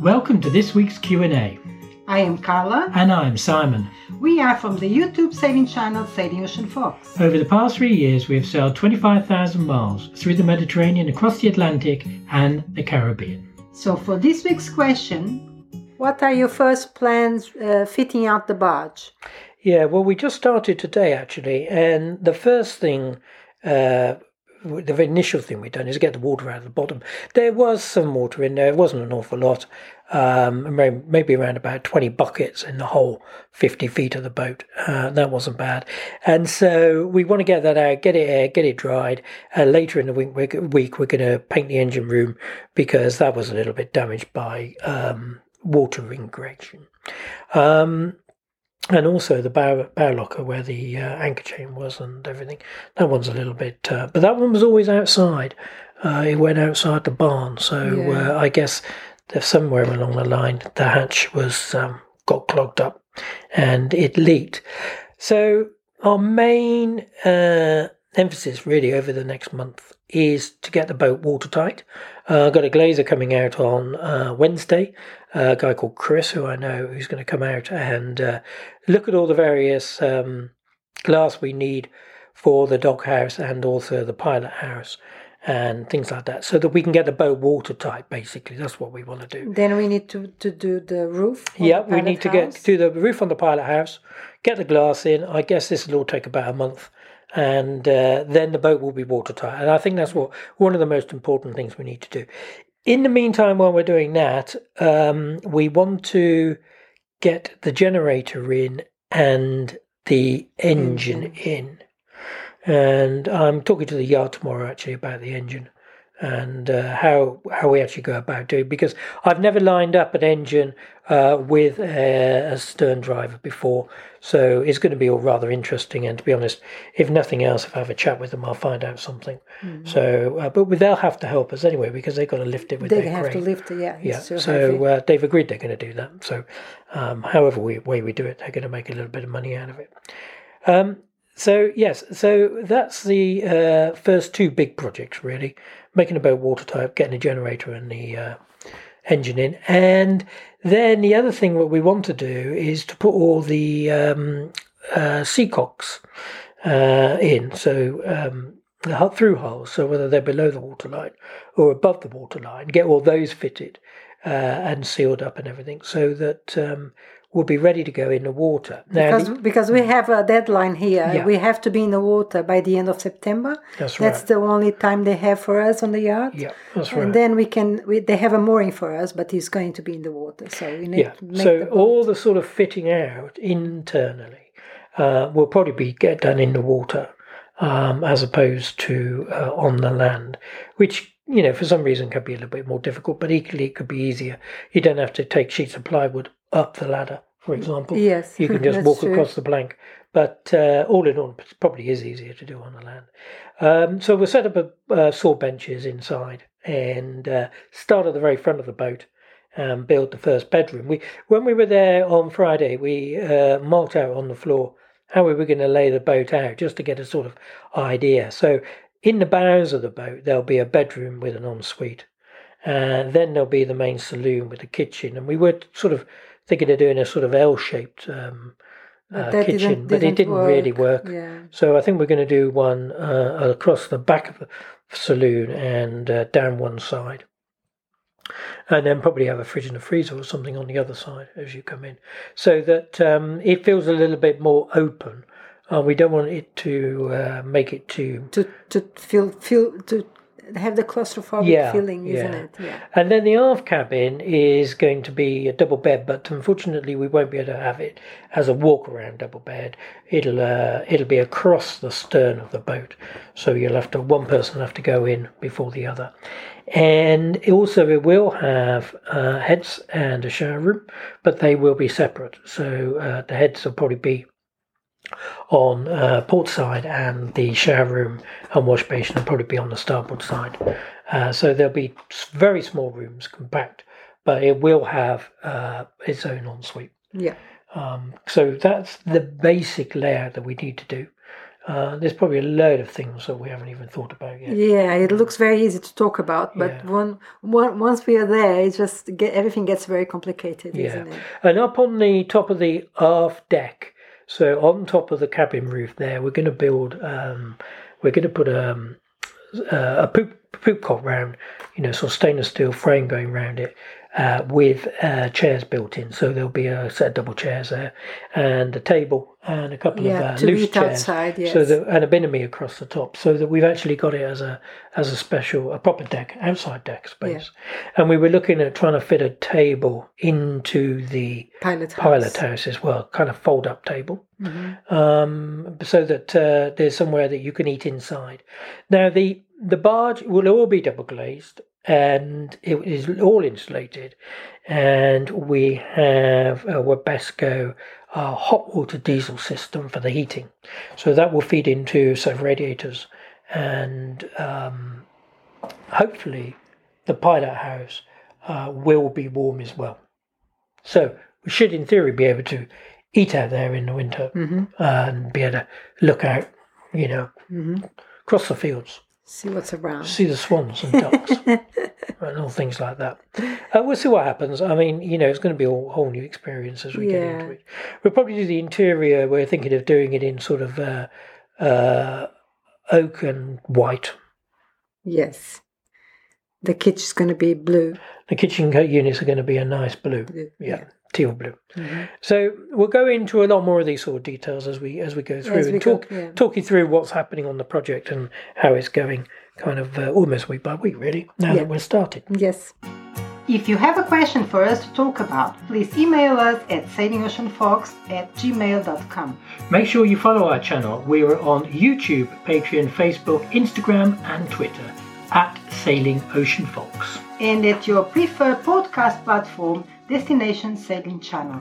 Welcome to this week's Q&A. I am Carla. And I'm Simon. We are from the YouTube sailing channel Sailing Ocean Fox. Over the past three years, we have sailed 25,000 miles through the Mediterranean, across the Atlantic, and the Caribbean. So, for this week's question, what are your first plans uh, fitting out the barge? Yeah, well, we just started today actually, and the first thing uh, the initial thing we've done is get the water out of the bottom. There was some water in there. It wasn't an awful lot. Um, maybe around about 20 buckets in the whole 50 feet of the boat. Uh, that wasn't bad. And so we want to get that out, get it air, get it dried. Uh, later in the week, we're, week, we're going to paint the engine room because that was a little bit damaged by um, water ingression. Um, and also the bow, bow locker where the uh, anchor chain was and everything. That one's a little bit, uh, but that one was always outside. Uh, it went outside the barn, so Yeah. uh, I guess there's somewhere along the line the hatch was um, got clogged up and it leaked. So our main uh, emphasis really over the next month is to get the boat watertight. Uh, I've got a glazer coming out on uh, Wednesday, uh, a guy called Chris, who I know, who's going to come out and uh, look at all the various um, glass we need for the doghouse and also the pilot house and things like that, so that we can get the boat watertight. Basically, that's what we want to do. Then we need to, to do the roof. Yeah, the we need to get house. do the roof on the pilot house, get the glass in. I guess this will all take about a month, and uh, then the boat will be watertight. And I think that's what one of the most important things we need to do. In the meantime, while we're doing that, um, we want to get the generator in and the engine in. And I'm talking to the yard tomorrow actually about the engine and uh, how how we actually go about doing it because I've never lined up an engine uh, with a, a stern driver before, so it's going to be all rather interesting. And to be honest, if nothing else, if I have a chat with them, I'll find out something. So, uh, but they'll have to help us anyway because they've got to lift it with They their have to lift it, yeah. Yeah, so so uh, they've agreed they're going to do that. So, um, however we, way we do it, they're going to make a little bit of money out of it. Um, so yes, so that's the uh, first two big projects really: making a boat watertight, getting a generator and the uh, engine in, and then the other thing what we want to do is to put all the um, uh, seacocks uh, in. So um, the through holes, so whether they're below the waterline or above the waterline, get all those fitted uh, and sealed up and everything, so that um, we'll be ready to go in the water. Now, because, because we have a deadline here. Yeah. We have to be in the water by the end of September. That's That's right. the only time they have for us on the yard. yeah, that's right. And then we can, we, they have a mooring for us, but he's going to be in the water. So we need Yeah. to make So the all the sort of fitting out internally uh, will probably be get done in the water um, as opposed to uh, on the land, which you know for some reason can be a little bit more difficult, but equally it could be easier. You don't have to take sheets of plywood up the ladder, for example. Yes, You can just walk true. across the plank. But uh, all in all, it probably is easier to do on the land. Um, so we'll set up a, uh, saw benches inside and uh, start at the very front of the boat and build the first bedroom. We when we were there on Friday, we uh, marked out on the floor how we were going to lay the boat out just to get a sort of idea. So in the bows of the boat, there'll be a bedroom with an ensuite. And then there'll be the main saloon with the kitchen. And we were sort of thinking of doing a sort of L-shaped um, uh, kitchen, didn't- but it didn't didn't really work. work. Yeah. So I think we're going to do one uh, across the back of the saloon and uh, down one side. And then probably have a fridge and a freezer or something on the other side as you come in, so that um, it feels a little bit more open. Uh, we don't want it to uh, make it too To, to feel, feel, to have the claustrophobic Yeah, feeling, isn't yeah. it? Yeah. And then the aft cabin is going to be a double bed, but unfortunately we won't be able to have it as a walk around double bed. It'll uh, it'll be across the stern of the boat, so you'll have to one person will have to go in before the other. And also it will have uh, heads and a shower room, but they will be separate. So uh, the heads will probably be on uh, port side and the shower room and wash basin will probably be on the starboard side. Uh, so there'll be very small rooms, compact, but it will have uh, its own ensuite. Yeah. Um, so that's the basic layout that we need to do. Uh, there's probably a load of things that we haven't even thought about yet. Yeah, it looks very easy to talk about, but Yeah. one, one, once we are there, it just get, everything gets very complicated, Yeah. isn't it? And up on the top of the aft deck, so on top of the cabin roof there, we're going to build, um, we're going to put um, uh, a poop, poop cot round, you know, sort of stainless steel frame going round it. Uh, with uh, chairs built in, so there'll be a set of double chairs there, and a table and a couple Yeah, of uh, to loose chairs, outside, so yes. that and a bimini across the top, so that we've actually got it as a as a special a proper deck outside deck space, and we were looking at trying to fit a table into the Pilot house. pilot house as well, kind of fold up table, um, so that uh, there's somewhere that you can eat inside. Now the the barge will all be double glazed and it is all insulated, and we have a Webasto uh, hot water diesel system for the heating, so that will feed into some radiators and um, hopefully the pilot house uh, will be warm as well. So we should, in theory, be able to eat out there in the winter and be able to look out, you know, across the fields, See what's around. see the swans and ducks, and all things like that. Uh, we'll see what happens. I mean, you know, it's going to be a whole, new experience as we get into it. We'll probably do the interior. We're thinking of doing it in sort of uh, uh, oak and white. Yes. The kitchen's going to be blue. The kitchen units are going to be a nice blue. Blue, Yeah, yeah. Teal blue. So we'll go into a lot more of these sort of details as we as we go through As we and go, talk yeah. talk you through what's happening on the project and how it's going, kind of uh, almost week by week, really. Now Yeah. that we're started. Yes. If you have a question for us to talk about, please email us at sailingoceanfox at gmail.com. Make sure you follow our channel. We are on YouTube, Patreon, Facebook, Instagram, and Twitter at Sailing Ocean Fox. And at your preferred podcast platform, Destination Sailing Channel.